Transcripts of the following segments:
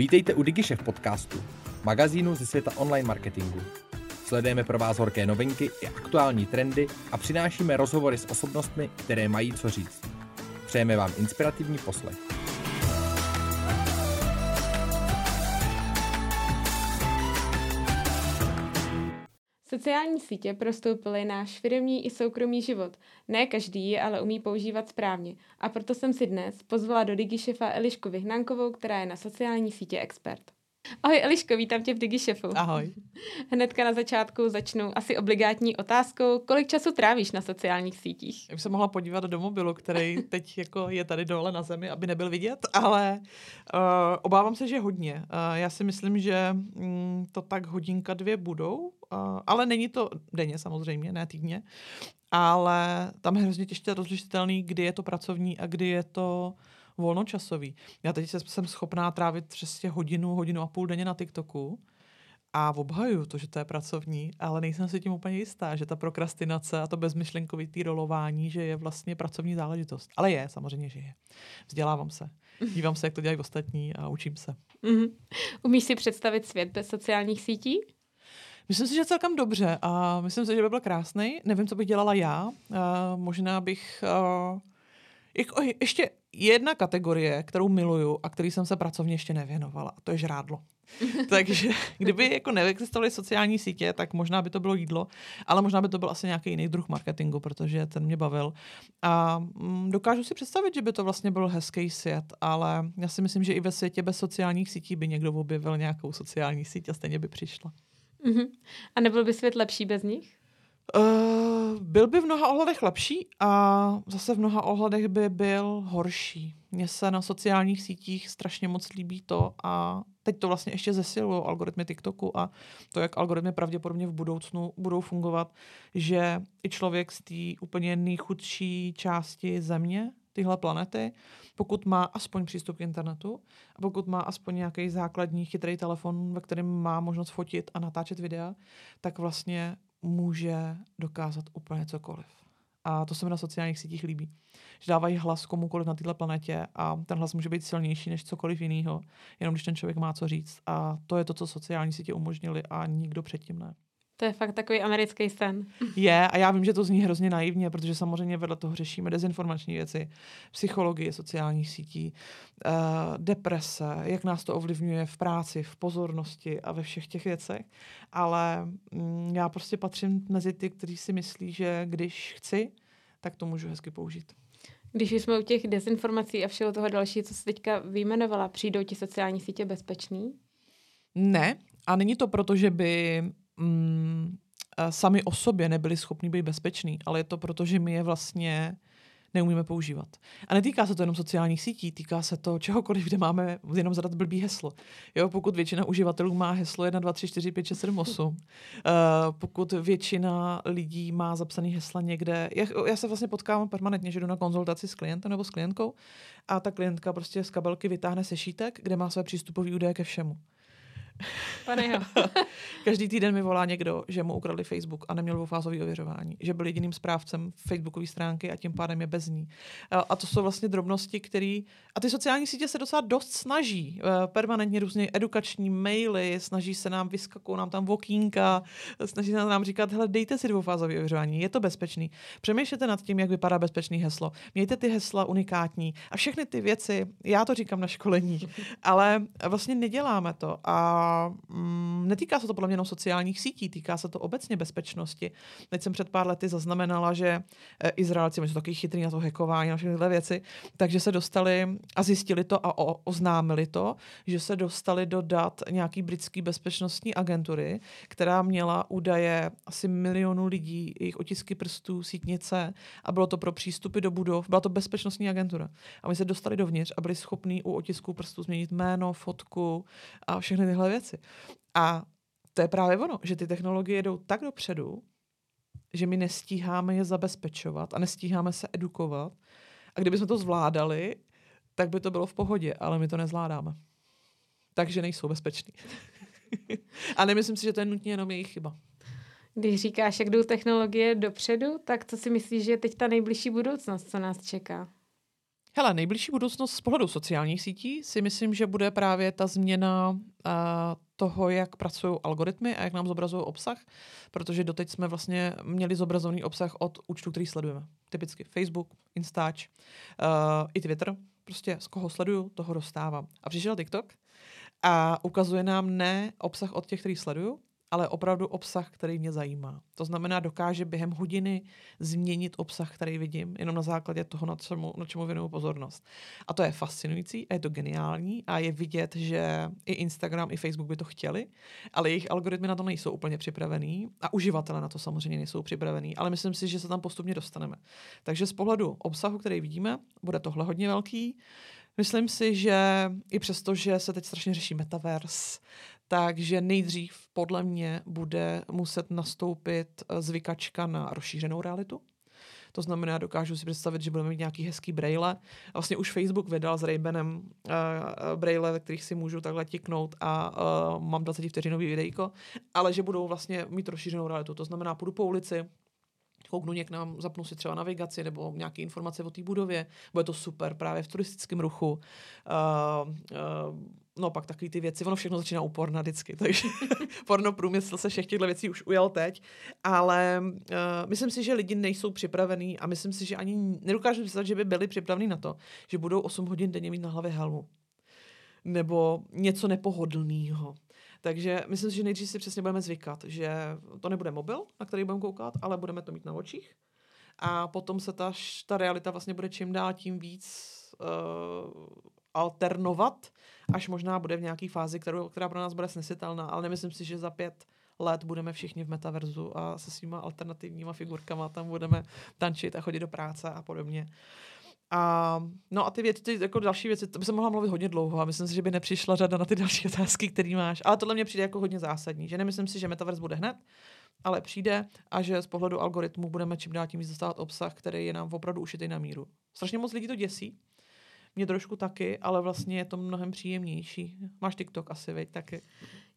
Vítejte u DigiShef podcastu, magazínu ze světa online marketingu. Sledujeme pro vás horké novinky i aktuální trendy a přinášíme rozhovory s osobnostmi, které mají co říct. Přejeme vám inspirativní poslech. Sociální sítě prostoupily náš firmní i soukromý život. Ne každý je ale umí používat správně. A proto jsem si dnes pozvala do DigiShefa Elišku Vyhnánkovou, která je na sociální sítě expert. Ahoj Eliško, vítám tě v DigiShefu. Ahoj. Hnedka na začátku začnu asi obligátní otázkou. Kolik času trávíš na sociálních sítích? Já bych se mohla podívat do mobilu, který teď jako je tady dole na zemi, aby nebyl vidět, ale uh, obávám se, že hodně. Uh, já si myslím, že um, to tak hodinka dvě budou, uh, ale není to denně samozřejmě, ne týdně, ale tam je hrozně těžké rozlišitelný, kdy je to pracovní a kdy je to volnočasový. Já teď jsem schopná trávit přesně hodinu, hodinu a půl denně na TikToku a obhajuju to, že to je pracovní, ale nejsem si tím úplně jistá, že ta prokrastinace a to bezmyšlenkovitý rolování, že je vlastně pracovní záležitost. Ale je, samozřejmě, že je. Vzdělávám se. Dívám se, jak to dělají ostatní a učím se. Mm-hmm. Umíš si představit svět bez sociálních sítí? Myslím si, že celkem dobře a myslím si, že by byl krásný. Nevím, co bych dělala já. Uh, možná bych uh, jako ještě jedna kategorie, kterou miluju a který jsem se pracovně ještě nevěnovala, a to je žrádlo. Takže kdyby jako neexistovaly sociální sítě, tak možná by to bylo jídlo, ale možná by to byl asi nějaký jiný druh marketingu, protože ten mě bavil. A mm, dokážu si představit, že by to vlastně byl hezký svět, ale já si myslím, že i ve světě bez sociálních sítí by někdo objevil nějakou sociální síť a stejně by přišla. Uh-huh. A nebyl by svět lepší bez nich? Uh, byl by v mnoha ohledech lepší a zase v mnoha ohledech by byl horší. Mně se na sociálních sítích strašně moc líbí to a teď to vlastně ještě zesilují algoritmy TikToku a to, jak algoritmy pravděpodobně v budoucnu budou fungovat, že i člověk z té úplně nejchudší části země, tyhle planety, pokud má aspoň přístup k internetu a pokud má aspoň nějaký základní chytrý telefon, ve kterém má možnost fotit a natáčet videa, tak vlastně může dokázat úplně cokoliv. A to se mi na sociálních sítích líbí. Že dávají hlas komukoliv na této planetě a ten hlas může být silnější než cokoliv jiného, jenom když ten člověk má co říct. A to je to, co sociální sítě umožnili a nikdo předtím ne. To je fakt takový americký sen. Je a já vím, že to zní hrozně naivně, protože samozřejmě vedle toho řešíme dezinformační věci, psychologii sociálních sítí, uh, deprese, jak nás to ovlivňuje v práci, v pozornosti a ve všech těch věcech. Ale mm, já prostě patřím mezi ty, kteří si myslí, že když chci, tak to můžu hezky použít. Když jsme u těch dezinformací a všeho toho další, co jsi teďka vyjmenovala, přijdou ti sociální sítě bezpečný? Ne, a není to proto, že by mm, sami o sobě nebyli schopni být bezpeční, ale je to proto, že my je vlastně neumíme používat. A netýká se to jenom sociálních sítí, týká se to čehokoliv, kde máme jenom zadat blbý heslo. Jo, pokud většina uživatelů má heslo 1, 2, 3, 4, 5, 6, 7, 8, uh, pokud většina lidí má zapsaný hesla někde, já, já se vlastně potkávám permanentně, že jdu na konzultaci s klientem nebo s klientkou a ta klientka prostě z kabelky vytáhne sešítek, kde má své přístupové údaje ke všemu. Pane Každý týden mi volá někdo, že mu ukradli Facebook a neměl dvoufázový ověřování, že byl jediným správcem Facebookové stránky a tím pádem je bez ní. A to jsou vlastně drobnosti, které. A ty sociální sítě se docela dost snaží. Eh, permanentně různě edukační maily, snaží se nám vyskakou nám tam vokínka, snaží se nám říkat, hele, dejte si dvoufázové ověřování, je to bezpečný. Přemýšlejte nad tím, jak vypadá bezpečný heslo. Mějte ty hesla unikátní a všechny ty věci, já to říkám na školení, ale vlastně neděláme to. A mm, netýká se to podle mě jenom sociálních sítí, týká se to obecně bezpečnosti. Teď jsem před pár lety zaznamenala, že e, Izraelci, jsou taky chytrý na to hackování, na všechny tyhle věci, takže se dostali a zjistili to a o, oznámili to, že se dostali do dat nějaký britský bezpečnostní agentury, která měla údaje asi milionu lidí, jejich otisky prstů, sítnice a bylo to pro přístupy do budov. Byla to bezpečnostní agentura. A my se dostali dovnitř a byli schopní u otisků prstů změnit jméno, fotku a všechny tyhle věci věci. A to je právě ono, že ty technologie jdou tak dopředu, že my nestíháme je zabezpečovat a nestíháme se edukovat. A kdybychom to zvládali, tak by to bylo v pohodě, ale my to nezvládáme. Takže nejsou bezpeční. a nemyslím si, že to je nutně jenom jejich chyba. Když říkáš, jak jdou technologie dopředu, tak co si myslíš, že je teď ta nejbližší budoucnost, co nás čeká? Hele, nejbližší budoucnost z pohledu sociálních sítí si myslím, že bude právě ta změna uh, toho, jak pracují algoritmy a jak nám zobrazují obsah, protože doteď jsme vlastně měli zobrazovaný obsah od účtu, který sledujeme. Typicky Facebook, Instač, uh, i Twitter. Prostě z koho sleduju, toho dostávám. A přišel TikTok a ukazuje nám ne obsah od těch, který sleduju, ale opravdu obsah, který mě zajímá. To znamená, dokáže během hodiny změnit obsah, který vidím, jenom na základě toho, na čemu, na čemu věnuju pozornost. A to je fascinující a je to geniální a je vidět, že i Instagram, i Facebook by to chtěli, ale jejich algoritmy na to nejsou úplně připravený a uživatelé na to samozřejmě nejsou připravený, ale myslím si, že se tam postupně dostaneme. Takže z pohledu obsahu, který vidíme, bude tohle hodně velký. Myslím si, že i přesto, že se teď strašně řeší metaverse, takže nejdřív podle mě bude muset nastoupit eh, zvykačka na rozšířenou realitu. To znamená, dokážu si představit, že budeme mít nějaký hezký braille. Vlastně už Facebook vydal s Ray-Banem uh, braille, ve kterých si můžu takhle tiknout a uh, mám 20 vteřinový videjko, ale že budou vlastně mít rozšířenou realitu. To znamená, půjdu po ulici, kouknu někam, zapnu si třeba navigaci nebo nějaké informace o té budově. Bude to super právě v turistickém ruchu. Uh, uh, no pak takové ty věci, ono všechno začíná u vždycky, takže porno průmysl se všech těchto věcí už ujal teď, ale uh, myslím si, že lidi nejsou připravení a myslím si, že ani nedokážu představit, že by byli připraveni na to, že budou 8 hodin denně mít na hlavě helmu nebo něco nepohodlného. Takže myslím si, že nejdřív si přesně budeme zvykat, že to nebude mobil, na který budeme koukat, ale budeme to mít na očích. A potom se ta, ta realita vlastně bude čím dál tím víc uh, alternovat, až možná bude v nějaké fázi, kterou, která pro nás bude snesitelná, ale nemyslím si, že za pět let budeme všichni v metaverzu a se svýma alternativníma figurkama tam budeme tančit a chodit do práce a podobně. A, no a ty věci, ty, jako další věci, to by se mohla mluvit hodně dlouho a myslím si, že by nepřišla řada na ty další otázky, které máš. Ale tohle mě přijde jako hodně zásadní, že nemyslím si, že metaverse bude hned, ale přijde a že z pohledu algoritmu budeme čím dál tím víc dostávat obsah, který je nám opravdu ušitý na míru. Strašně moc lidí to děsí, mě trošku taky, ale vlastně je to mnohem příjemnější. Máš TikTok asi, veď, taky.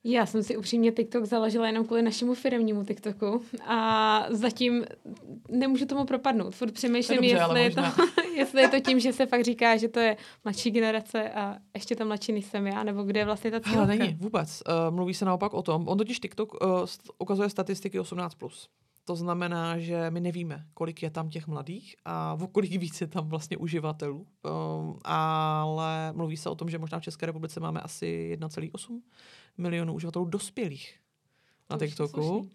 Já jsem si upřímně TikTok založila jenom kvůli našemu firmnímu TikToku a zatím nemůžu tomu propadnout. Furt přemýšlím, dobře, jestli, je to, jestli je to tím, že se fakt říká, že to je mladší generace a ještě tam mladší jsem já, nebo kde je vlastně ta cílka. Ale není, vůbec. Uh, mluví se naopak o tom. On totiž TikTok uh, ukazuje statistiky 18+. Plus. To znamená, že my nevíme, kolik je tam těch mladých a o kolik víc je tam vlastně uživatelů. Um, ale mluví se o tom, že možná v České republice máme asi 1,8 milionů uživatelů dospělých na TikToku. Uh,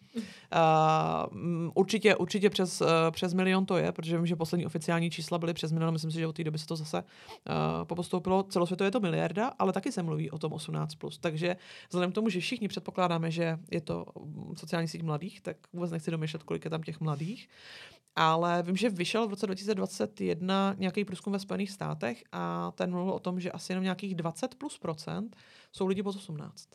určitě, určitě přes, uh, přes milion to je, protože vím, že poslední oficiální čísla byly přes milion, myslím si, že od té doby se to zase uh, popostoupilo. Celosvětově je to miliarda, ale taky se mluví o tom 18+. Plus. Takže vzhledem k tomu, že všichni předpokládáme, že je to sociální síť mladých, tak vůbec nechci domýšlet, kolik je tam těch mladých. Ale vím, že vyšel v roce 2021 nějaký průzkum ve Spojených státech a ten mluvil o tom, že asi jenom nějakých 20 plus procent jsou lidi pod 18.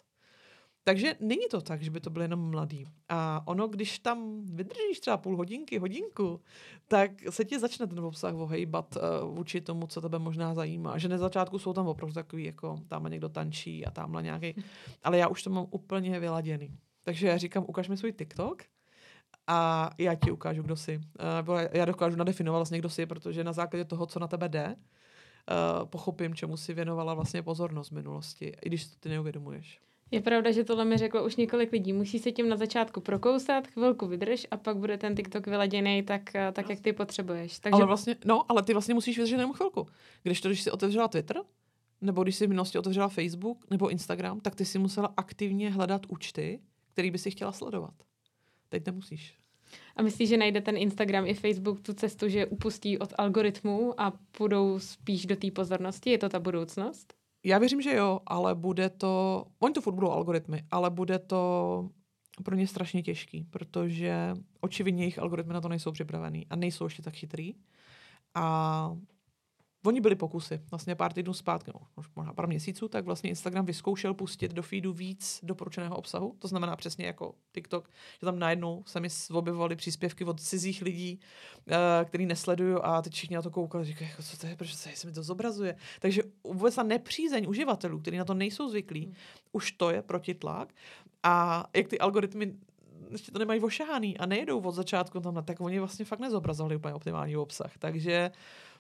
Takže není to tak, že by to byly jenom mladí. A ono, když tam vydržíš třeba půl hodinky, hodinku, tak se ti začne ten obsah ohejbat uh, vůči tomu, co tebe možná zajímá. Že na začátku jsou tam opravdu takový, jako tamhle někdo tančí a tamhle nějaký. Ale já už to mám úplně vyladěný. Takže já říkám, ukaž mi svůj TikTok a já ti ukážu, kdo jsi. Uh, já dokážu nadefinovat vlastně, kdo jsi, protože na základě toho, co na tebe jde, uh, pochopím, čemu si věnovala vlastně pozornost v minulosti, i když to ty neuvědomuješ. Je pravda, že tohle mi řeklo už několik lidí. Musí se tím na začátku prokousat, chvilku vydrž a pak bude ten TikTok vyladěný tak, eh, tak jak ty potřebuješ. Takže... Ale vlastně, no, ale ty vlastně musíš vydržet jenom chvilku. Když to, když jsi otevřela Twitter, nebo když jsi v minulosti otevřela Facebook nebo Instagram, tak ty si musela aktivně hledat účty, který by si chtěla sledovat. Teď nemusíš. A myslíš, že najde ten Instagram i Facebook tu cestu, že upustí od algoritmů a půjdou spíš do té pozornosti? Je to ta budoucnost? Já věřím, že jo, ale bude to, oni to furt budou algoritmy, ale bude to pro ně strašně těžký, protože očividně jejich algoritmy na to nejsou připravený a nejsou ještě tak chytrý. A Oni byli pokusy. Vlastně pár týdnů zpátky, no, možná pár měsíců, tak vlastně Instagram vyzkoušel pustit do feedu víc doporučeného obsahu. To znamená přesně jako TikTok, že tam najednou se mi objevovali příspěvky od cizích lidí, uh, který nesleduju a teď všichni na to koukali, říkají, jako, co to je, proč se mi to zobrazuje. Takže vůbec ta nepřízeň uživatelů, kteří na to nejsou zvyklí, hmm. už to je protitlak. A jak ty algoritmy ještě to nemají ošahaný a nejedou od začátku tam, tak oni vlastně fakt nezobrazovali úplně optimální obsah. Takže uh,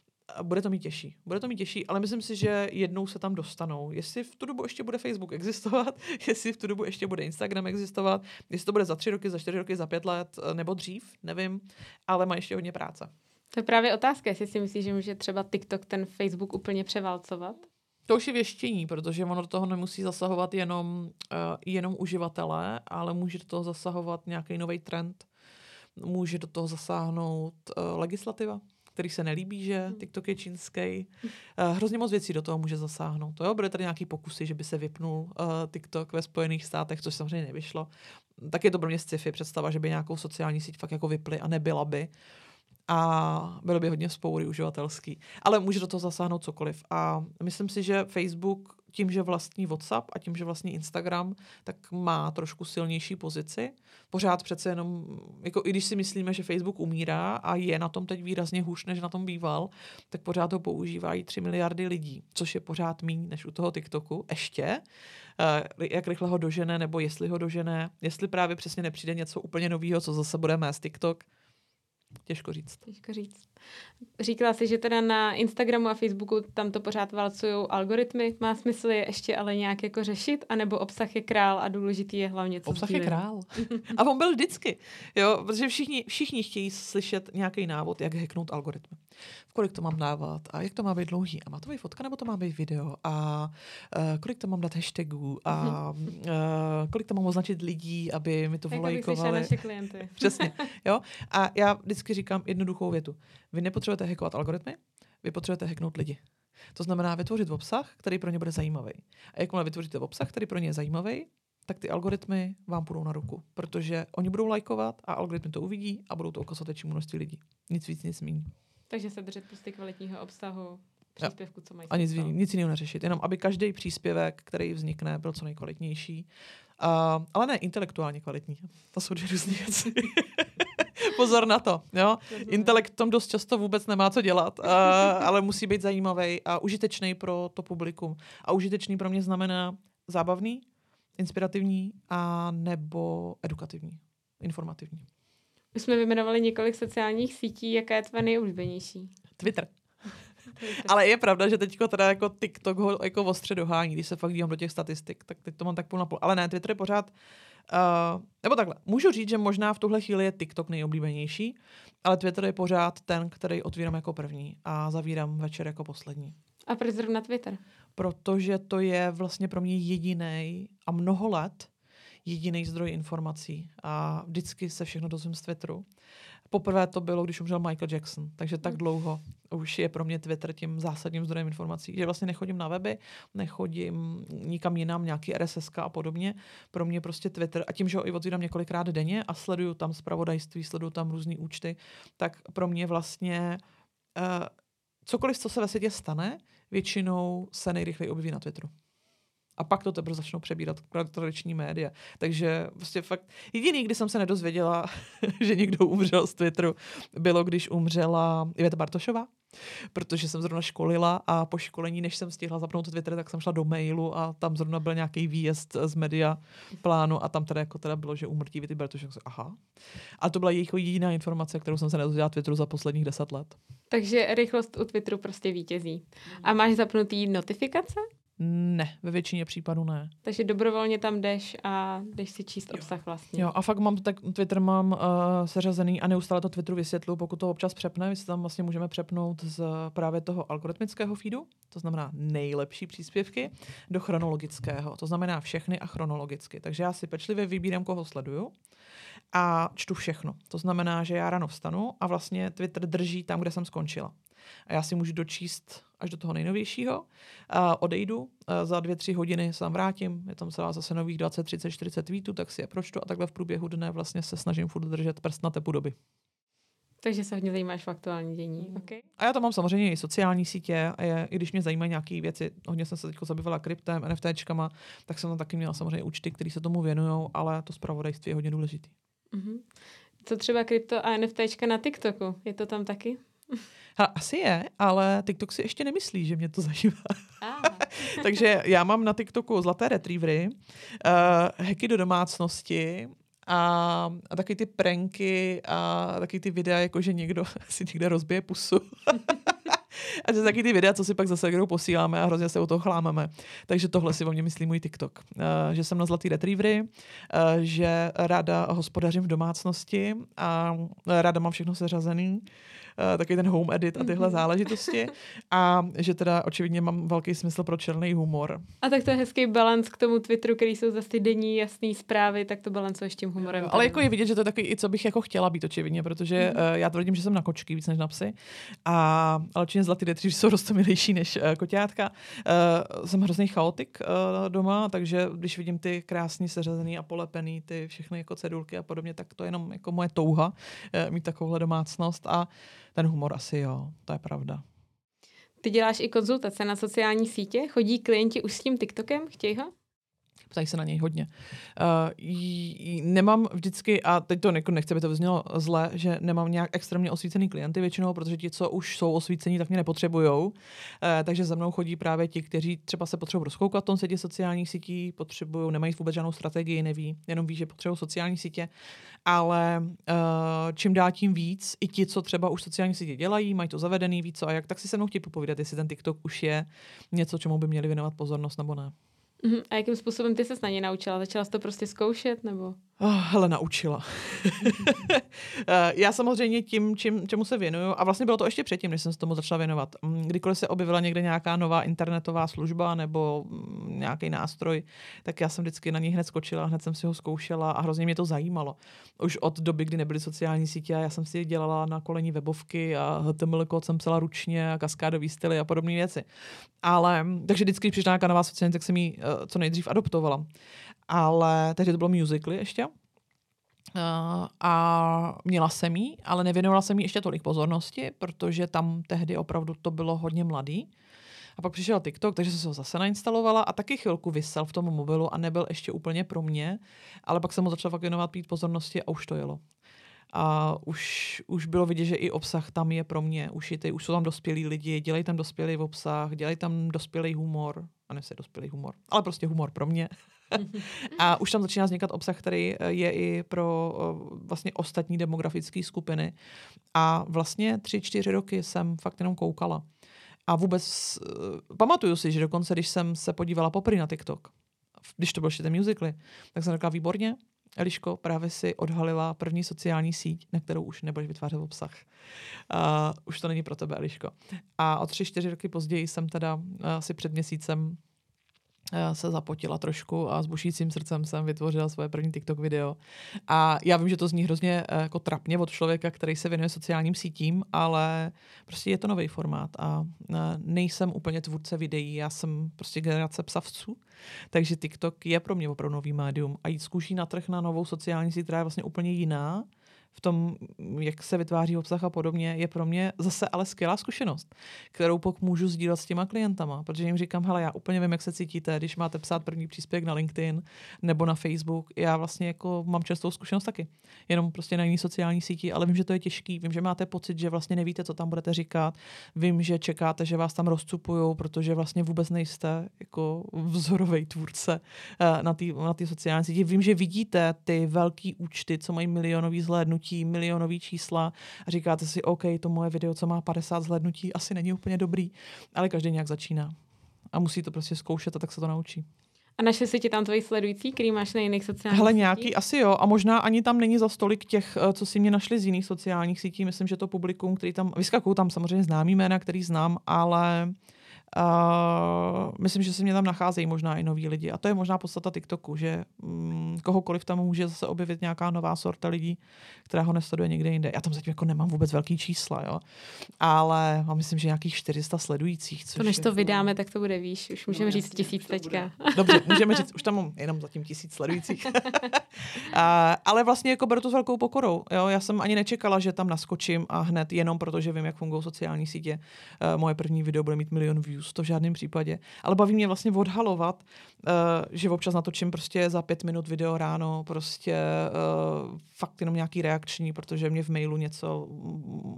bude to mít těžší. Bude to mít těžší, ale myslím si, že jednou se tam dostanou. Jestli v tu dobu ještě bude Facebook existovat, jestli v tu dobu ještě bude Instagram existovat, jestli to bude za tři roky, za čtyři roky, za pět let eh, nebo dřív, nevím, ale má ještě hodně práce. To je právě otázka, jestli si myslíš, že může třeba TikTok ten Facebook úplně převálcovat? To už je věštění, protože ono do toho nemusí zasahovat jenom, uh, jenom uživatelé, ale může do toho zasahovat nějaký nový trend, může do toho zasáhnout uh, legislativa, který se nelíbí, že hmm. TikTok je čínský. Uh, hrozně moc věcí do toho může zasáhnout. To jo, bude tady nějaký pokusy, že by se vypnul uh, TikTok ve Spojených státech, což samozřejmě nevyšlo. Tak je to pro mě sci-fi představa, že by nějakou sociální síť fakt jako vyply a nebyla by a bylo by hodně spoury uživatelský. Ale může do toho zasáhnout cokoliv. A myslím si, že Facebook tím, že vlastní WhatsApp a tím, že vlastní Instagram, tak má trošku silnější pozici. Pořád přece jenom, jako i když si myslíme, že Facebook umírá a je na tom teď výrazně hůř, než na tom býval, tak pořád ho používají 3 miliardy lidí, což je pořád méně než u toho TikToku. Ještě. Uh, jak rychle ho dožene, nebo jestli ho dožene, jestli právě přesně nepřijde něco úplně nového, co zase bude mést TikTok, Těžko říct. Těžko říct. Říkala jsi, že teda na Instagramu a Facebooku tam to pořád valcují algoritmy. Má smysl je ještě ale nějak jako řešit? A nebo obsah je král a důležitý je hlavně co Obsah sdílení? je král. a on byl vždycky. Jo, protože všichni, všichni chtějí slyšet nějaký návod, jak hacknout algoritmy. V kolik to mám dávat a jak to má být dlouhý. A má to být fotka nebo to má být video. A uh, kolik to mám dát hashtagů a uh, kolik to mám označit lidí, aby mi to volajkovali. naše klienty. Přesně. Jo? A já vždycky říkám jednoduchou větu. Vy nepotřebujete hackovat algoritmy, vy potřebujete hacknout lidi. To znamená vytvořit obsah, který pro ně bude zajímavý. A jakmile vytvoříte obsah, který pro ně je zajímavý, tak ty algoritmy vám půjdou na ruku, protože oni budou lajkovat a algoritmy to uvidí a budou to ukazovat větší množství lidí. Nic víc, nic méně. Takže se držet prostě kvalitního obsahu, příspěvku, co mají. A nic, nic jiného neřešit. Jenom aby každý příspěvek, který vznikne, byl co nejkvalitnější. Uh, ale ne intelektuálně kvalitní. To jsou dvě různé věci. Pozor na to. Jo? Intelekt tom dost často vůbec nemá co dělat, uh, ale musí být zajímavý a užitečný pro to publikum. A užitečný pro mě znamená zábavný, inspirativní a nebo edukativní, informativní. My jsme vyjmenovali několik sociálních sítí. Jaká je tvoje nejoblíbenější? Twitter. Ale je pravda, že teď teda jako TikTok ho jako ostře dohání, když se fakt dívám do těch statistik, tak teď to mám tak půl na půl. Ale ne, Twitter je pořád Uh, nebo takhle, můžu říct, že možná v tuhle chvíli je TikTok nejoblíbenější, ale Twitter je pořád ten, který otvírám jako první a zavírám večer jako poslední. A proč zrovna Twitter? Protože to je vlastně pro mě jediný a mnoho let jediný zdroj informací a vždycky se všechno dozvím z Twitteru. Poprvé to bylo, když umřel Michael Jackson, takže tak hmm. dlouho už je pro mě Twitter tím zásadním zdrojem informací, že vlastně nechodím na weby, nechodím nikam jinam, nějaký RSS a podobně. Pro mě prostě Twitter, a tím, že ho i otvírám několikrát denně a sleduju tam zpravodajství, sleduju tam různé účty, tak pro mě vlastně uh, cokoliv, co se ve světě stane, většinou se nejrychleji objeví na Twitteru. A pak to teprve začnou přebírat tradiční média. Takže prostě fakt jediný, kdy jsem se nedozvěděla, že někdo umřel z Twitteru, bylo, když umřela Iveta Bartošová, protože jsem zrovna školila a po školení, než jsem stihla zapnout Twitter, tak jsem šla do mailu a tam zrovna byl nějaký výjezd z media plánu a tam teda jako teda bylo, že umrtí Ivety Bartošová. Aha. A to byla její jediná informace, kterou jsem se nedozvěděla Twitteru za posledních deset let. Takže rychlost u Twitteru prostě vítězí. A máš zapnutý notifikace? Ne, ve většině případů ne. Takže dobrovolně tam jdeš a jdeš si číst jo. obsah vlastně. Jo, a fakt mám, tak Twitter mám uh, seřazený a neustále to Twitteru vysvětlu, pokud to občas přepne, my si tam vlastně můžeme přepnout z právě toho algoritmického feedu, to znamená nejlepší příspěvky, do chronologického, to znamená všechny a chronologicky. Takže já si pečlivě vybírám, koho sleduju a čtu všechno. To znamená, že já ráno vstanu a vlastně Twitter drží tam, kde jsem skončila a já si můžu dočíst až do toho nejnovějšího. A odejdu, a za dvě, tři hodiny se tam vrátím, je tam celá zase nových 20, 30, 40 tweetů, tak si je pročtu a takhle v průběhu dne vlastně se snažím furt držet prst na tepu doby. Takže se hodně zajímáš v aktuální dění. Mm. Okay. A já tam mám samozřejmě i sociální sítě, a je, i když mě zajímají nějaké věci, hodně jsem se teď zabývala kryptem, NFTčkama, tak jsem tam taky měla samozřejmě účty, které se tomu věnují, ale to zpravodajství je hodně důležité. Mm-hmm. Co třeba krypto a NFTčka na TikToku? Je to tam taky? Ha, asi je, ale TikTok si ještě nemyslí, že mě to zažívá. Takže já mám na TikToku zlaté retrievery, uh, hacky do domácnosti, a, a taky ty pranky a taky ty videa, jako že někdo si někde rozbije pusu. a to taky ty videa, co si pak zase kdo posíláme a hrozně se o toho chlámeme. Takže tohle si o mě myslí můj TikTok. Uh, že jsem na zlatý retrievery, uh, že ráda hospodařím v domácnosti a ráda mám všechno seřazený takový ten home edit a tyhle mm-hmm. záležitosti. A že teda očividně mám velký smysl pro černý humor. A tak to je hezký balans k tomu Twitteru, který jsou zase ty denní jasné zprávy, tak to balancuješ tím humorem. ale jako je vidět, že to je takový i co bych jako chtěla být očividně, protože mm-hmm. uh, já tvrdím, že jsem na kočky víc než na psy. A ale určitě zlatý detři jsou rostomilejší než uh, koťátka. Uh, jsem hrozný chaotik uh, doma, takže když vidím ty krásný seřazený a polepený, ty všechny jako cedulky a podobně, tak to je jenom jako moje touha uh, mít takovouhle domácnost. A ten humor asi jo, to je pravda. Ty děláš i konzultace na sociální sítě? Chodí klienti už s tím TikTokem? Chtějí ho? Ptají se na něj hodně. Uh, nemám vždycky, a teď to jako nechce, by to vyznělo zle, že nemám nějak extrémně osvícený klienty většinou, protože ti, co už jsou osvícení, tak mě nepotřebujou. Uh, takže za mnou chodí právě ti, kteří třeba se potřebují rozkoukat v tom světě sociálních sítí, potřebují, nemají vůbec žádnou strategii, neví, jenom ví, že potřebují sociální sítě. Ale uh, čím dál tím víc, i ti, co třeba už sociální sítě dělají, mají to zavedený, ví co a jak, tak si se mnou chtějí popovídat, jestli ten TikTok už je něco, čemu by měli věnovat pozornost nebo ne. Uh-huh. A jakým způsobem ty se na ně naučila? Začala jsi to prostě zkoušet, nebo? Oh, hele, naučila. Eh, já samozřejmě tím, čím, čemu se věnuju, a vlastně bylo to ještě předtím, než jsem se tomu začala věnovat. Mm, kdykoliv se objevila někde nějaká nová internetová služba nebo mm, nějaký nástroj, tak já jsem vždycky na něj hned skočila, hned jsem si ho zkoušela a hrozně mě to zajímalo. Už od doby, kdy nebyly sociální sítě, já jsem si dělala na kolení webovky a HTML kód jsem psala ručně a kaskádový styly a podobné věci. Ale, takže vždycky, když přišla nějaká nová sociální, tak jsem ji uh, co nejdřív adoptovala ale tehdy to bylo musically ještě. Uh, a měla jsem jí, ale nevěnovala jsem jí ještě tolik pozornosti, protože tam tehdy opravdu to bylo hodně mladý. A pak přišel TikTok, takže jsem se ho zase nainstalovala a taky chvilku vysel v tom mobilu a nebyl ještě úplně pro mě, ale pak jsem mu začala fakt věnovat pít pozornosti a už to jelo. A už, už bylo vidět, že i obsah tam je pro mě ušitý, už jsou tam dospělí lidi, dělají tam dospělý obsah, dělají tam dospělý humor, a ne se dospělý humor, ale prostě humor pro mě. a už tam začíná vznikat obsah, který eh, je i pro eh, vlastně ostatní demografické skupiny. A vlastně tři, čtyři roky jsem fakt jenom koukala. A vůbec uh, pamatuju si, že dokonce, když jsem se podívala poprvé na TikTok, když to byl ještě ten musically, tak jsem řekla výborně, Eliško právě si odhalila první sociální síť, na kterou už nebudeš vytvářet obsah. Uh, už to není pro tebe, Eliško. A o tři, čtyři roky později jsem teda asi před měsícem se zapotila trošku a s bušícím srdcem jsem vytvořila svoje první TikTok video. A já vím, že to zní hrozně eh, jako trapně od člověka, který se věnuje sociálním sítím, ale prostě je to nový formát a eh, nejsem úplně tvůrce videí, já jsem prostě generace psavců, takže TikTok je pro mě opravdu nový médium a jít zkuší na trh na novou sociální síť, která je vlastně úplně jiná, v tom, jak se vytváří obsah a podobně, je pro mě zase ale skvělá zkušenost, kterou pak můžu sdílet s těma klientama, protože jim říkám, hele, já úplně vím, jak se cítíte, když máte psát první příspěvek na LinkedIn nebo na Facebook. Já vlastně jako mám častou zkušenost taky, jenom prostě na jiný sociální síti, ale vím, že to je těžký, vím, že máte pocit, že vlastně nevíte, co tam budete říkat, vím, že čekáte, že vás tam rozcupují, protože vlastně vůbec nejste jako vzorový tvůrce eh, na té na sociální síti. Vím, že vidíte ty velké účty, co mají milionový zhlédnutí zhlédnutí, milionový čísla a říkáte si, OK, to moje video, co má 50 zhlédnutí, asi není úplně dobrý, ale každý nějak začíná. A musí to prostě zkoušet a tak se to naučí. A našli si ti tam tvoji sledující, který máš na jiných sociálních Hele, nějaký asi jo. A možná ani tam není za stolik těch, eh, co si mě našli z jiných sociálních sítí. Myslím, že to publikum, který tam, vyskakují tam samozřejmě známý jména, který znám, ale uh, Uh, myslím, že se mě tam nacházejí možná i noví lidi. A to je možná podstata TikToku, že um, kohokoliv tam může zase objevit nějaká nová sorta lidí, která ho nesleduje někde jinde. Já tam zatím jako nemám vůbec velký čísla, jo. Ale mám myslím, že nějakých 400 sledujících. Což to než to jako... vydáme, tak to bude výš. Už můžeme no, říct jasně, tisíc teďka. Dobře, můžeme říct, už tam mám jenom zatím tisíc sledujících. uh, ale vlastně jako beru to s velkou pokorou. Jo. Já jsem ani nečekala, že tam naskočím a hned jenom proto, že vím, jak fungují sociální sítě. Uh, moje první video bude mít milion views views, to v žádném případě. Ale baví mě vlastně odhalovat, uh, že občas natočím prostě za pět minut video ráno, prostě uh, fakt jenom nějaký reakční, protože mě v mailu něco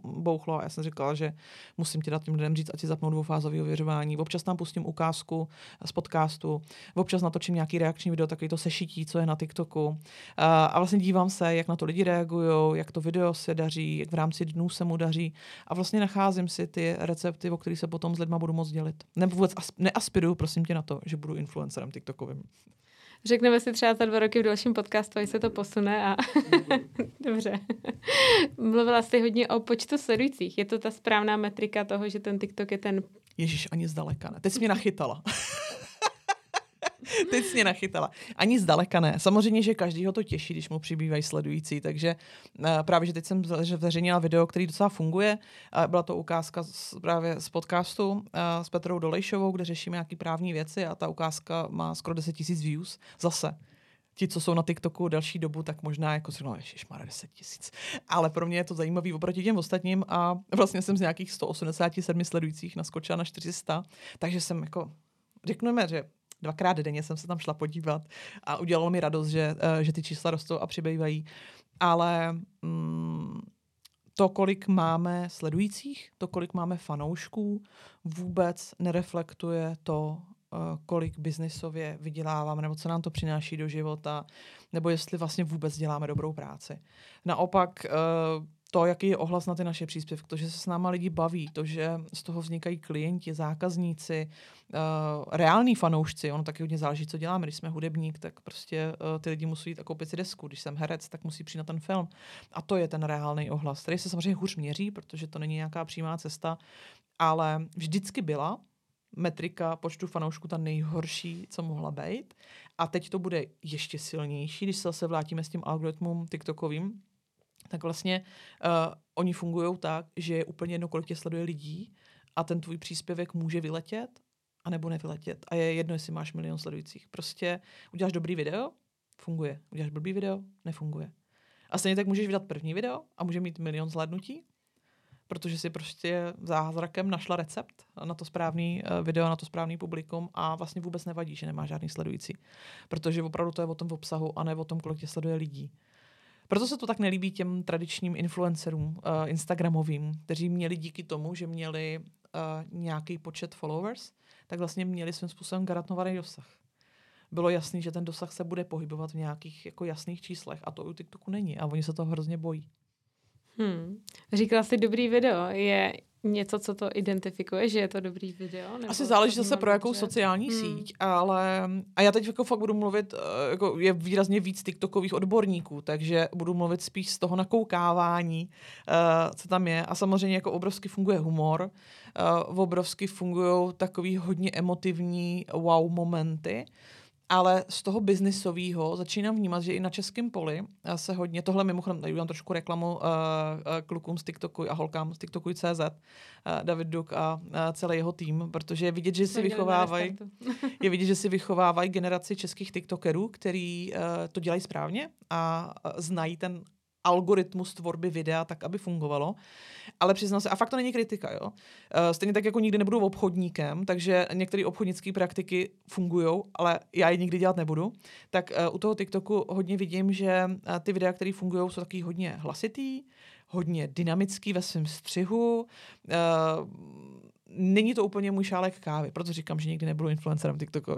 bouchlo a já jsem říkala, že musím ti dát tím lidem říct, ať si zapnou dvoufázové ověřování. Občas tam pustím ukázku z podcastu, občas natočím nějaký reakční video, takový to sešití, co je na TikToku. Uh, a vlastně dívám se, jak na to lidi reagují, jak to video se daří, jak v rámci dnů se mu daří. A vlastně nacházím si ty recepty, o kterých se potom s lidma budu moct dělit. Nebo vůbec neaspiruju, prosím tě, na to, že budu influencerem TikTokovým. Řekneme si třeba za dva roky v dalším podcastu, až se to posune a dobře. Mluvila jsi hodně o počtu sledujících. Je to ta správná metrika toho, že ten TikTok je ten... Ježíš, ani zdaleka ne. Teď jsi mě nachytala. Teď jsi mě nachytala. Ani zdaleka ne. Samozřejmě, že každýho to těší, když mu přibývají sledující, takže uh, právě, že teď jsem zveřejnila video, který docela funguje. Byla to ukázka z, právě z podcastu uh, s Petrou Dolejšovou, kde řešíme nějaké právní věci a ta ukázka má skoro 10 tisíc views. Zase ti, co jsou na TikToku delší dobu, tak možná jako si říkala, má 10 tisíc. Ale pro mě je to zajímavý oproti těm ostatním a vlastně jsem z nějakých 187 sledujících naskočila na 400, takže jsem jako, řekneme, že dvakrát denně jsem se tam šla podívat a udělalo mi radost, že, eh, že ty čísla rostou a přibývají. Ale mm, to, kolik máme sledujících, to, kolik máme fanoušků, vůbec nereflektuje to, eh, kolik biznisově vyděláváme, nebo co nám to přináší do života, nebo jestli vlastně vůbec děláme dobrou práci. Naopak, eh, to, jaký je ohlas na ty naše příspěvky, to, že se s náma lidi baví, to, že z toho vznikají klienti, zákazníci, uh, reální fanoušci, ono taky hodně záleží, co děláme. Když jsme hudebník, tak prostě uh, ty lidi musí jít a koupit si desku. Když jsem herec, tak musí přijít na ten film. A to je ten reálný ohlas, který se samozřejmě hůř měří, protože to není nějaká přímá cesta, ale vždycky byla metrika počtu fanoušků ta nejhorší, co mohla být. A teď to bude ještě silnější, když se zase vrátíme s tím algoritmům TikTokovým, tak vlastně uh, oni fungují tak, že je úplně jedno, kolik tě sleduje lidí a ten tvůj příspěvek může vyletět a nebo nevyletět. A je jedno, jestli máš milion sledujících. Prostě uděláš dobrý video, funguje. Uděláš blbý video, nefunguje. A stejně tak můžeš vydat první video a může mít milion zhlédnutí, protože si prostě zázrakem našla recept na to správný uh, video, na to správný publikum a vlastně vůbec nevadí, že nemá žádný sledující. Protože opravdu to je o tom v obsahu a ne o tom, kolik tě sleduje lidí. Proto se to tak nelíbí těm tradičním influencerům uh, Instagramovým, kteří měli díky tomu, že měli uh, nějaký počet followers, tak vlastně měli svým způsobem garantovaný dosah. Bylo jasný, že ten dosah se bude pohybovat v nějakých jako jasných číslech a to u TikToku není a oni se to hrozně bojí. Hmm. Říkala jsi dobrý video. Je něco, co to identifikuje, že je to dobrý video? Nebo Asi záleží zase pro jakou sociální hmm. síť, ale a já teď jako fakt budu mluvit, eh, jako je výrazně víc TikTokových odborníků, takže budu mluvit spíš z toho nakoukávání, uh, co tam je. A samozřejmě jako obrovsky funguje humor, uh, obrovsky fungují takový hodně emotivní wow momenty, ale z toho biznisového začínám vnímat, že i na českém poli se hodně, tohle mimochodem, tady udělám trošku reklamu uh, uh, klukům z TikToku a holkám z TikToku CZ, uh, David Duk a uh, celý jeho tým, protože je vidět, že si vychovávají, je vidět, že si vychovávají generaci českých TikTokerů, který uh, to dělají správně a uh, znají ten algoritmus tvorby videa tak, aby fungovalo. Ale přiznám se, a fakt to není kritika, jo. Eh, stejně tak jako nikdy nebudu obchodníkem, takže některé obchodnické praktiky fungují, ale já je nikdy dělat nebudu. Tak eh, u toho TikToku hodně vidím, že eh, ty videa, které fungují, jsou taky hodně hlasitý, hodně dynamický ve svém střihu. Není to úplně můj šálek kávy, proto říkám, že nikdy nebudu influencerem TikToku.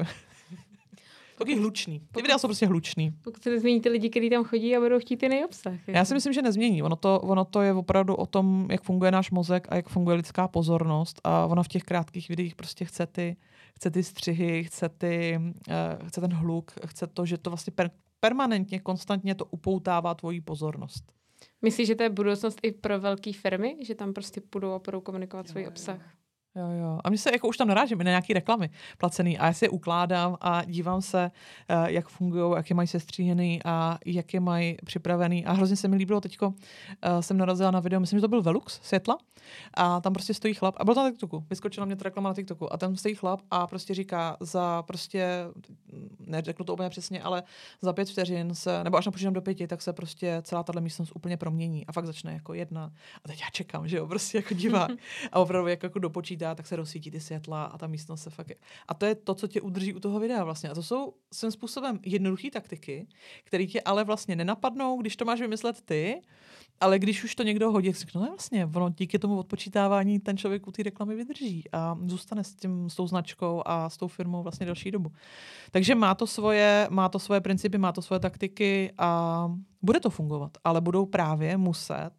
Taky hlučný. Ty videa jsou prostě hlučný. Pokud se nezmění ty lidi, kteří tam chodí a budou chtít ty nejobsah. Já si jako. myslím, že nezmění. Ono to, ono to je opravdu o tom, jak funguje náš mozek a jak funguje lidská pozornost. A ona v těch krátkých videích prostě chce ty, chce ty střihy, chce, ty, uh, chce ten hluk, chce to, že to vlastně per, permanentně, konstantně to upoutává tvoji pozornost. Myslíš, že to je budoucnost i pro velké firmy, že tam prostě půjdou a budou komunikovat svůj obsah? Jo, jo. A my se jako už tam narážíme na nějaké reklamy placený a já si je ukládám a dívám se, uh, jak fungují, jak je mají sestříhený a jak je mají připravený. A hrozně se mi líbilo teďko, uh, jsem narazila na video, myslím, že to byl Velux, světla, a tam prostě stojí chlap, a byl to na TikToku, vyskočila mě ta reklama na TikToku a tam stojí chlap a prostě říká za prostě, neřeknu to úplně přesně, ale za pět vteřin se, nebo až napočítám do pěti, tak se prostě celá tahle místnost úplně promění a fakt začne jako jedna. A teď já čekám, že jo, prostě jako divák. A opravdu jak jako dopočítá videa, tak se rozsvítí ty světla a ta místnost se fakt... A to je to, co tě udrží u toho videa vlastně. A to jsou svým způsobem jednoduché taktiky, které tě ale vlastně nenapadnou, když to máš vymyslet ty, ale když už to někdo hodí, tak no vlastně, ono díky tomu odpočítávání ten člověk u té reklamy vydrží a zůstane s, tím, s tou značkou a s tou firmou vlastně další dobu. Takže má to svoje, má to svoje principy, má to svoje taktiky a bude to fungovat, ale budou právě muset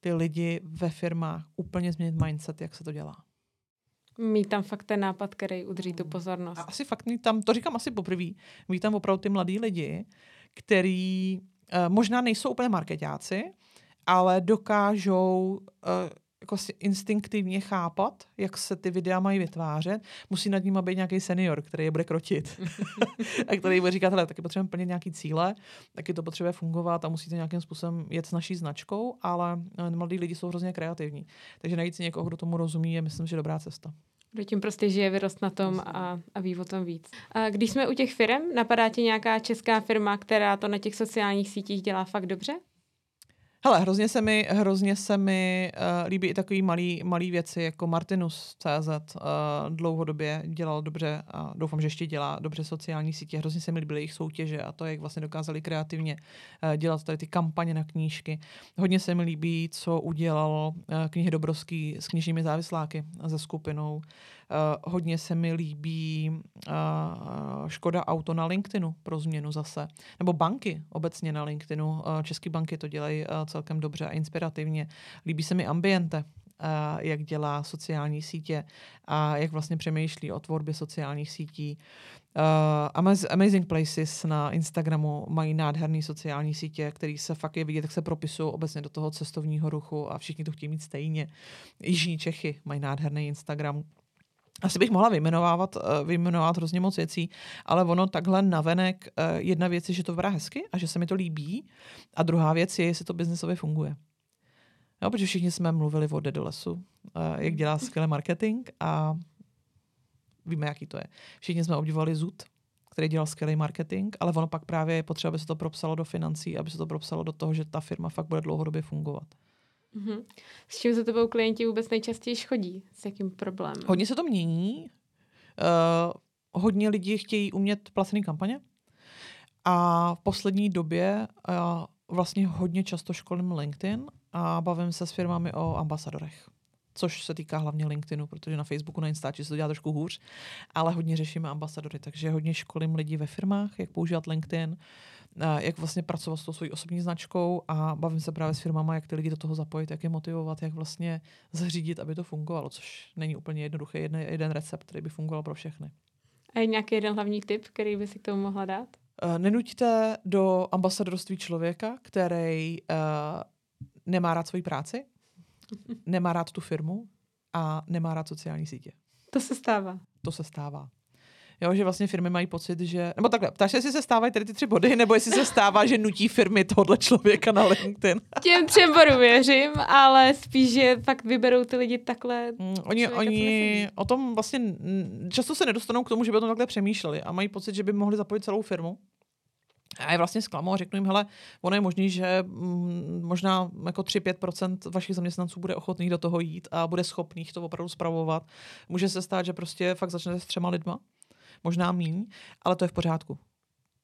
ty lidi ve firmách úplně změnit mindset, jak se to dělá. Mít tam fakt ten nápad, který udrží tu pozornost. A asi fakt mít tam, to říkám asi poprvé, mít tam opravdu ty mladí lidi, který uh, možná nejsou úplně marketáci, ale dokážou uh, jako si instinktivně chápat, jak se ty videa mají vytvářet. Musí nad nimi být nějaký senior, který je bude krotit. a který bude říkat, hele, taky potřebujeme plnit nějaký cíle, taky to potřebuje fungovat a musíte nějakým způsobem jet s naší značkou, ale uh, mladí lidi jsou hrozně kreativní. Takže najít si někoho, kdo tomu rozumí, je myslím, že dobrá cesta. Kdo tím prostě žije, vyrost na tom a, a ví o tom víc. A když jsme u těch firm, napadá ti nějaká česká firma, která to na těch sociálních sítích dělá fakt dobře? Hele, hrozně se mi, hrozně se mi uh, líbí i takový malý, malý věci, jako Martinus CZ uh, dlouhodobě dělal dobře a doufám, že ještě dělá dobře sociální sítě. Hrozně se mi líbily jejich soutěže a to, jak vlastně dokázali kreativně uh, dělat tady ty kampaně na knížky. Hodně se mi líbí, co udělal uh, knihy Dobrovský s knižními závisláky ze skupinou. Uh, hodně se mi líbí uh, Škoda Auto na LinkedInu pro změnu zase. Nebo banky obecně na LinkedInu. Uh, české banky to dělají uh, celkem dobře a inspirativně. Líbí se mi ambiente, uh, jak dělá sociální sítě a jak vlastně přemýšlí o tvorbě sociálních sítí. Uh, Amazing Places na Instagramu mají nádherné sociální sítě, které se fakt je vidět, jak se propisují obecně do toho cestovního ruchu a všichni to chtějí mít stejně. Jižní Čechy mají nádherný Instagram, asi bych mohla vyjmenovávat, eh, vyjmenovat hrozně moc věcí, ale ono takhle navenek, eh, jedna věc je, že to vypadá hezky a že se mi to líbí a druhá věc je, jestli to biznesově funguje. Jo, protože všichni jsme mluvili o Dedolesu, eh, jak dělá skvělý marketing a víme, jaký to je. Všichni jsme obdivovali Zud, který dělal skvělý marketing, ale ono pak právě je potřeba, aby se to propsalo do financí, aby se to propsalo do toho, že ta firma fakt bude dlouhodobě fungovat. Mm-hmm. S čím za tebou klienti vůbec nejčastěji chodí? S jakým problémem? Hodně se to mění. Uh, hodně lidí chtějí umět placený kampaně. A v poslední době uh, vlastně hodně často školím LinkedIn a bavím se s firmami o ambasadorech což se týká hlavně LinkedInu, protože na Facebooku, na Instači se to dělá trošku hůř, ale hodně řešíme ambasadory, takže hodně školím lidi ve firmách, jak používat LinkedIn, jak vlastně pracovat s tou svojí osobní značkou a bavím se právě s firmama, jak ty lidi do toho zapojit, jak je motivovat, jak vlastně zařídit, aby to fungovalo, což není úplně jednoduché, jeden, jeden recept, který by fungoval pro všechny. A je nějaký jeden hlavní tip, který by si k tomu mohla dát? Uh, nenuďte do ambasadorství člověka, který uh, nemá rád svoji práci, nemá rád tu firmu a nemá rád sociální sítě. To se stává. To se stává. Jo, že vlastně firmy mají pocit, že... Nebo takhle, ptáš se, jestli se stávají tady ty tři body, nebo jestli se stává, že nutí firmy tohohle člověka na LinkedIn. Těm třem bodům věřím, ale spíš, že fakt vyberou ty lidi takhle. Mm, oni oni o tom vlastně často se nedostanou k tomu, že by o tom takhle přemýšleli a mají pocit, že by mohli zapojit celou firmu. A je vlastně zklamu a řeknu jim, hele, ono je možný, že mm, možná jako 3-5% vašich zaměstnanců bude ochotných do toho jít a bude schopných to opravdu spravovat. Může se stát, že prostě fakt začnete s třema lidma možná míň, ale to je v pořádku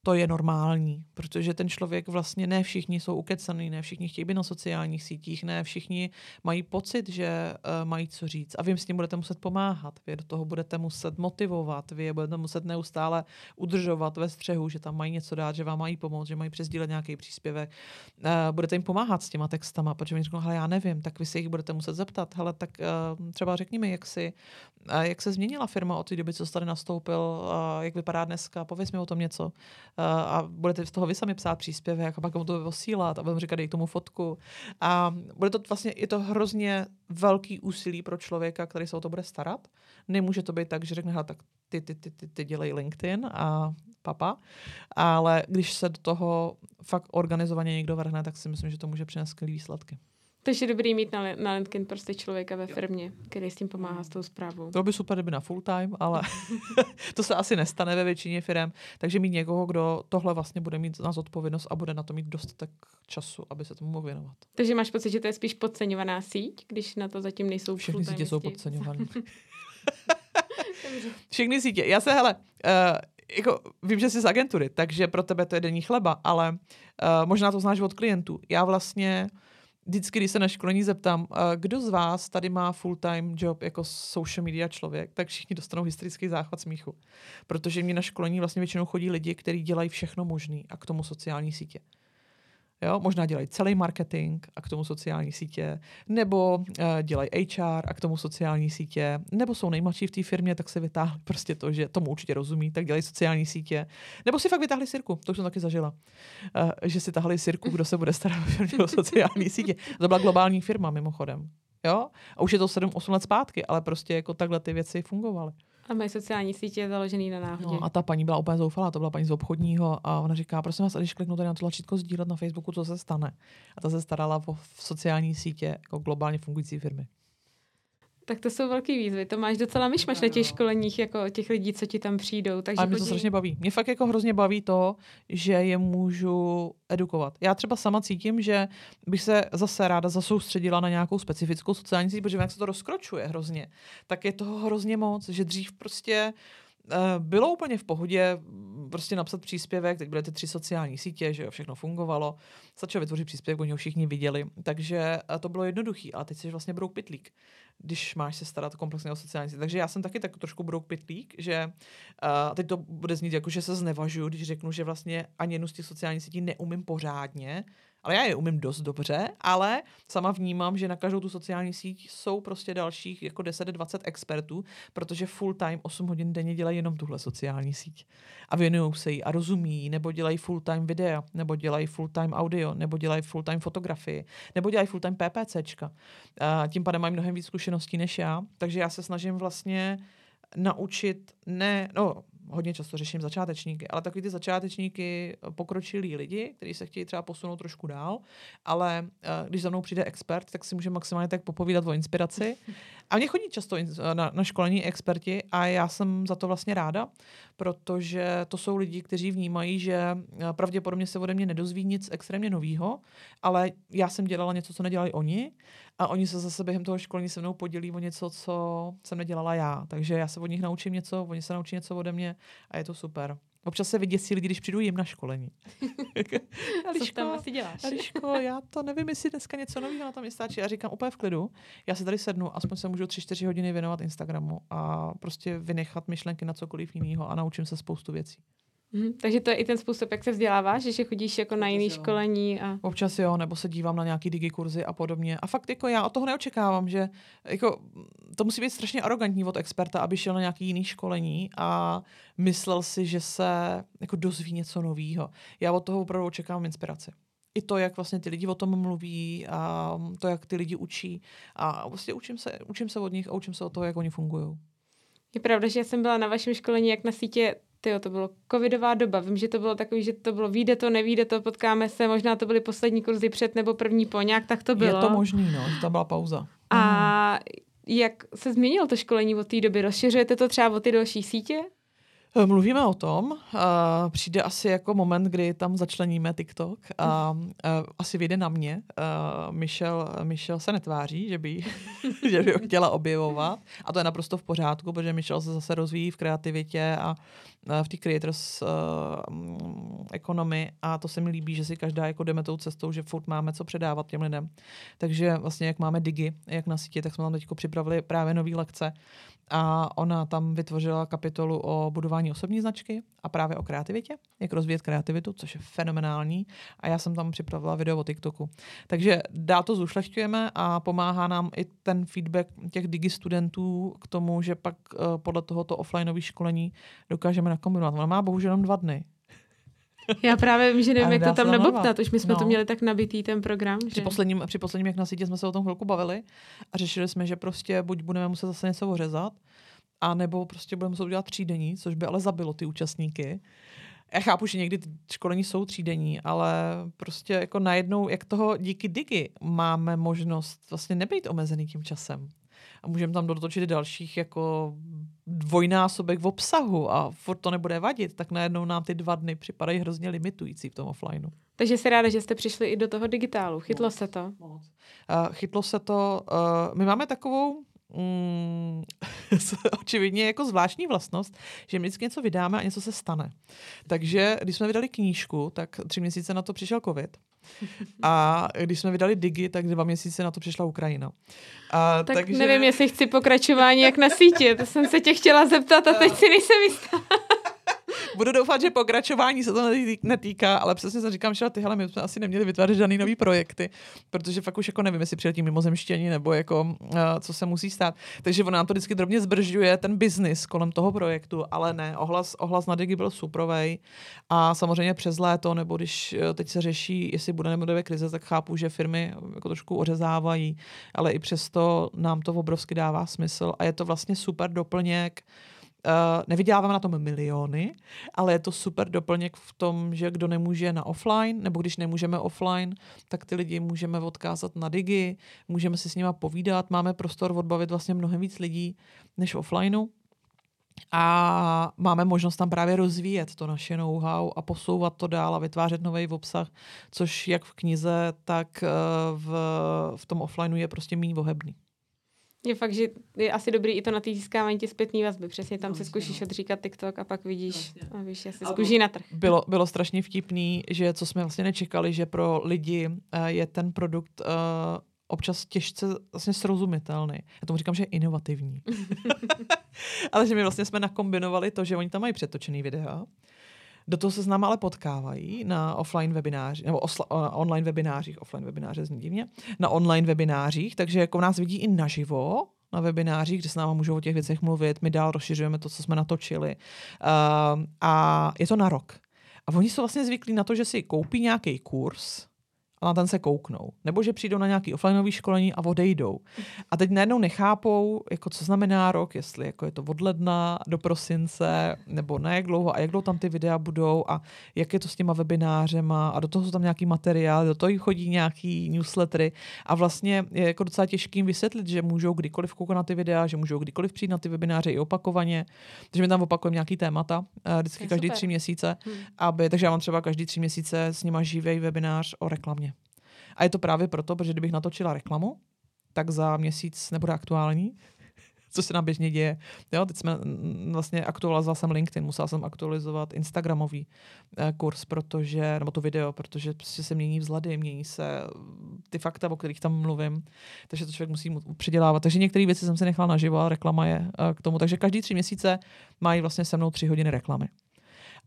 to je normální, protože ten člověk vlastně ne všichni jsou ukecený, ne všichni chtějí být na sociálních sítích, ne všichni mají pocit, že uh, mají co říct. A vy jim s tím budete muset pomáhat, vy do toho budete muset motivovat, vy je budete muset neustále udržovat ve střehu, že tam mají něco dát, že vám mají pomoct, že mají přesdílet nějaký příspěvek. Uh, budete jim pomáhat s těma textama, protože oni řeknou, hele, já nevím, tak vy se jich budete muset zeptat, hele, tak uh, třeba řekni mi, jak, si, uh, jak se změnila firma od té doby, co jsi tady nastoupil, uh, jak vypadá dneska, pověz mi o tom něco a budete z toho vy sami psát příspěvek a pak mu to posílat a budeme říkat, dej tomu fotku. A bude to vlastně, je to hrozně velký úsilí pro člověka, který se o to bude starat. Nemůže to být tak, že řekne, tak ty, ty, ty, ty, ty dělej LinkedIn a papa, ale když se do toho fakt organizovaně někdo vrhne, tak si myslím, že to může přinést skvělé výsledky. Takže je dobrý mít na, na LinkedIn prostě člověka ve firmě, který s tím pomáhá s tou zprávou. To by super, kdyby na full time, ale to se asi nestane ve většině firm. Takže mít někoho, kdo tohle vlastně bude mít na zodpovědnost a bude na to mít dostatek času, aby se tomu mohl věnovat. Takže máš pocit, že to je spíš podceňovaná síť, když na to zatím nejsou Všechny sítě jsou podceňované. Všechny sítě. Já se, hele, uh, jako, vím, že jsi z agentury, takže pro tebe to je denní chleba, ale uh, možná to znáš od klientů. Já vlastně vždycky, když se na školení zeptám, kdo z vás tady má full-time job jako social media člověk, tak všichni dostanou historický záchvat smíchu. Protože mě na školení vlastně většinou chodí lidi, kteří dělají všechno možné a k tomu sociální sítě. Jo? Možná dělají celý marketing a k tomu sociální sítě, nebo uh, dělají HR a k tomu sociální sítě, nebo jsou nejmladší v té firmě, tak se vytáhli prostě to, že tomu určitě rozumí, tak dělají sociální sítě, nebo si fakt vytáhli sirku, to už jsem taky zažila, uh, že si tahli sirku, kdo se bude starat o sociální sítě. To byla globální firma mimochodem. Jo? A už je to 7-8 let zpátky, ale prostě jako takhle ty věci fungovaly. A mají sociální sítě založený na náhodě. No, a ta paní byla úplně zoufalá, to byla paní z obchodního a ona říká, prosím vás, a když kliknu tady na to tlačítko sdílet na Facebooku, co se stane? A ta se starala o sociální sítě jako globálně fungující firmy. Tak to jsou velký výzvy. To máš docela myšmaš na těch školeních, jako těch lidí, co ti tam přijdou. Takže a mě to strašně baví. Mě fakt jako hrozně baví to, že je můžu edukovat. Já třeba sama cítím, že bych se zase ráda zasoustředila na nějakou specifickou sociální síť, protože jak se to rozkročuje hrozně, tak je toho hrozně moc, že dřív prostě bylo úplně v pohodě prostě napsat příspěvek, teď byly ty tři sociální sítě, že jo, všechno fungovalo, stačilo vytvořit příspěvek, oni ho všichni viděli, takže eh, to bylo jednoduché, ale teď jsi vlastně brouk pitlík když máš se starat o sociální sítě. Takže já jsem taky tak trošku brouk pitlík, že uh, teď to bude znít jako, že se znevažuju, když řeknu, že vlastně ani jednu z těch sociálních sítí neumím pořádně, ale já je umím dost dobře, ale sama vnímám, že na každou tu sociální síť jsou prostě dalších jako 10-20 expertů, protože full time 8 hodin denně dělají jenom tuhle sociální síť. A věnují se jí a rozumí, nebo dělají full time videa, nebo dělají full time audio, nebo dělají full time fotografii, nebo dělají full time PPCčka. A tím pádem mají mnohem víc zkušeností než já, takže já se snažím vlastně naučit ne, no hodně často řeším začátečníky, ale takový ty začátečníky, eh, pokročilí lidi, kteří se chtějí třeba posunout trošku dál, ale uh, když za mnou přijde expert, tak si může maximálně tak popovídat o inspiraci. A mě chodí často na, na školení experti a já jsem za to vlastně ráda, protože to jsou lidi, kteří vnímají, že eh, pravděpodobně se ode mě nedozví nic extrémně nového, ale já jsem dělala něco, co nedělali oni a oni se zase během toho školení se mnou podělí o něco, co jsem nedělala já. Takže já se od nich naučím něco, oni se naučí něco ode mě a je to super. Občas se vyděsí lidi, když přijdu jim na školení. Ališko, Co tam asi děláš? Ališko, já to nevím, jestli dneska něco nového na tom je stáčí. Já říkám úplně v klidu. Já se tady sednu, aspoň se můžu 3-4 hodiny věnovat Instagramu a prostě vynechat myšlenky na cokoliv jiného a naučím se spoustu věcí. Mm, takže to je i ten způsob, jak se vzděláváš, že chodíš jako na jiné školení. A... Občas jo, nebo se dívám na nějaký digikurzy a podobně. A fakt jako já od toho neočekávám, že jako, to musí být strašně arrogantní od experta, aby šel na nějaký jiný školení a myslel si, že se jako dozví něco nového. Já od toho opravdu očekávám inspiraci i to, jak vlastně ty lidi o tom mluví a to, jak ty lidi učí. A vlastně učím se, učím se od nich a učím se od toho, jak oni fungují. Je pravda, že já jsem byla na vašem školení jak na sítě Tyjo, to bylo covidová doba. Vím, že to bylo takový, že to bylo vyjde to, nevíde to, potkáme se, možná to byly poslední kurzy před nebo první po, nějak tak to bylo. Je to možný, no, že to byla pauza. A mm. jak se změnilo to školení od té doby? Rozšiřujete to třeba o ty další sítě? Eh, mluvíme o tom, uh, přijde asi jako moment, kdy tam začleníme TikTok a uh, asi vyjde na mě. Uh, Michel, Michel se netváří, že by, že by ho chtěla objevovat a to je naprosto v pořádku, protože Michel se zase rozvíjí v kreativitě a v té creators uh, economy a to se mi líbí, že si každá jako jdeme tou cestou, že furt máme co předávat těm lidem. Takže vlastně jak máme digi, jak na sítě, tak jsme tam teď připravili právě nové lekce a ona tam vytvořila kapitolu o budování osobní značky a právě o kreativitě, jak rozvíjet kreativitu, což je fenomenální. A já jsem tam připravila video o TikToku. Takže dál to zušlechťujeme a pomáhá nám i ten feedback těch digi studentů k tomu, že pak uh, podle tohoto offlineové školení dokážeme nakombinovat. Ona má bohužel jenom dva dny, já právě vím, že nevím, jak to tam nabobtnat. Už my jsme no. to měli tak nabitý ten program. Při, že? posledním, při posledním, jak na sítě jsme se o tom chvilku bavili a řešili jsme, že prostě buď budeme muset zase něco ořezat, a nebo prostě budeme muset udělat třídení, což by ale zabilo ty účastníky. já chápu, že někdy ty školení jsou třídenní, ale prostě jako najednou, jak toho díky Digi máme možnost vlastně nebejt omezený tím časem. A můžeme tam dotočit dalších jako dvojnásobek v obsahu a furt to nebude vadit, tak najednou nám ty dva dny připadají hrozně limitující v tom offlineu. Takže se ráda, že jste přišli i do toho digitálu. Chytlo moc, se to? Moc. Uh, chytlo se to. Uh, my máme takovou mm, očividně jako zvláštní vlastnost, že my vždycky něco vydáme a něco se stane. Takže když jsme vydali knížku, tak tři měsíce na to přišel covid. A když jsme vydali Digi, tak dva měsíce na to přišla Ukrajina. A, tak takže... nevím, jestli chci pokračování jak na sítě. To jsem se tě chtěla zeptat a teď si nejsem jistá. Budu doufat, že pokračování se to netýká, ale přesně se říkám, že ty hele, my jsme asi neměli vytvářet žádný nový projekty, protože fakt už jako nevím, jestli přiletí mimozemštění nebo jako uh, co se musí stát. Takže on nám to vždycky drobně zbržuje ten biznis kolem toho projektu, ale ne, ohlas, ohlas na Digi byl suprovej a samozřejmě přes léto, nebo když uh, teď se řeší, jestli bude nebo nebude krize, tak chápu, že firmy jako trošku ořezávají, ale i přesto nám to obrovsky dává smysl a je to vlastně super doplněk nevyděláváme na tom miliony, ale je to super doplněk v tom, že kdo nemůže na offline, nebo když nemůžeme offline, tak ty lidi můžeme odkázat na digi, můžeme si s nima povídat, máme prostor odbavit vlastně mnohem víc lidí než offlineu. A máme možnost tam právě rozvíjet to naše know-how a posouvat to dál a vytvářet nový obsah, což jak v knize, tak eh, v, v tom offlineu je prostě méně vohebný. Je fakt, že je asi dobrý i to na té získávání ty zpětné vazby. Přesně tam no, si zkusíš no. odříkat TikTok a pak vidíš vlastně. a víš, jestli zkuží na trh. Bylo, bylo strašně vtipný, že co jsme vlastně nečekali, že pro lidi uh, je ten produkt uh, občas těžce vlastně srozumitelný. Já tomu říkám, že je inovativní. ale že my vlastně jsme nakombinovali to, že oni tam mají přetočený videa, do toho se s námi ale potkávají na offline webináři, nebo osla, uh, online webinářích, offline webináře zní divně, na online webinářích, takže jako nás vidí i naživo, na webinářích, kde s náma můžou o těch věcech mluvit, my dál rozšiřujeme to, co jsme natočili. Uh, a je to na rok. A oni jsou vlastně zvyklí na to, že si koupí nějaký kurz, a na ten se kouknou. Nebo že přijdou na nějaký offlineový školení a odejdou. A teď najednou nechápou, jako co znamená rok, jestli jako je to od ledna do prosince, nebo na jak dlouho a jak dlouho tam ty videa budou a jak je to s těma webinářema a do toho jsou tam nějaký materiály, do toho chodí nějaký newslettery a vlastně je jako docela těžkým vysvětlit, že můžou kdykoliv koukat na ty videa, že můžou kdykoliv přijít na ty webináře i opakovaně, takže my tam opakujeme nějaký témata, eh, vždycky každý super. tři měsíce, hmm. aby, takže já mám třeba každý tři měsíce s nima živý webinář o reklamě. A je to právě proto, protože kdybych natočila reklamu, tak za měsíc nebude aktuální, co se nám běžně děje. Jo, teď jsme vlastně aktualizoval jsem LinkedIn, musela jsem aktualizovat Instagramový eh, kurz, protože, nebo to video, protože prostě se mění vzhledy, mění se ty fakta, o kterých tam mluvím, takže to člověk musí přidělávat. Takže některé věci jsem si nechala naživo a reklama je eh, k tomu. Takže každý tři měsíce mají vlastně se mnou tři hodiny reklamy.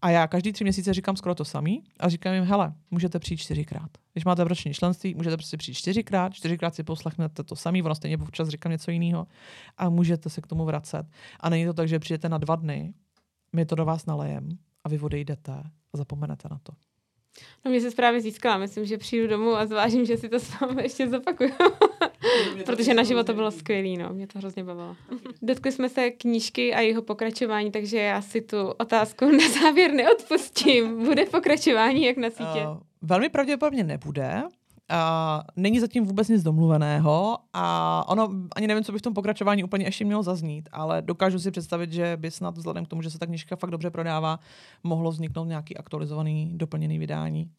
A já každý tři měsíce říkám skoro to samý a říkám jim, hele, můžete přijít čtyřikrát. Když máte roční členství, můžete prostě přijít čtyřikrát, čtyřikrát si poslechnete to samý, ono stejně občas říkám něco jiného a můžete se k tomu vracet. A není to tak, že přijdete na dva dny, my to do vás nalejem a vy odejdete a zapomenete na to. No mě se právě získala. Myslím, že přijdu domů a zvážím, že si to s vámi ještě zopakuju. Protože na život to bylo skvělý, no. Mě to hrozně bavilo. Dotkli jsme se knížky a jeho pokračování, takže já si tu otázku na závěr neodpustím. Bude pokračování jak na sítě? Uh, velmi pravděpodobně nebude. Uh, není zatím vůbec nic domluveného a ono, ani nevím, co by v tom pokračování úplně ještě mělo zaznít, ale dokážu si představit, že by snad vzhledem k tomu, že se ta knižka fakt dobře prodává, mohlo vzniknout nějaký aktualizovaný, doplněný vydání.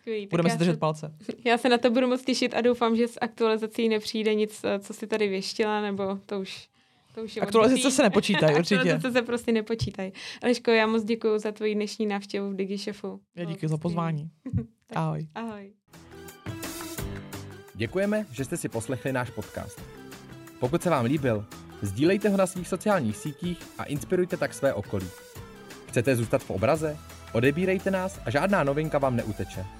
Skvělý. Budeme si držet se, palce. Já se na to budu moc těšit a doufám, že s aktualizací nepřijde nic, co si tady věštila, nebo to už to už je Aktualizace se nepočítají, určitě. Aktualizace se prostě nepočítají. Aleško, já moc děkuji za tvoji dnešní návštěvu v DigiShefu. Já díky za pozvání. Ahoj. Ahoj. Děkujeme, že jste si poslechli náš podcast. Pokud se vám líbil, sdílejte ho na svých sociálních sítích a inspirujte tak své okolí. Chcete zůstat v obraze? Odebírejte nás a žádná novinka vám neuteče.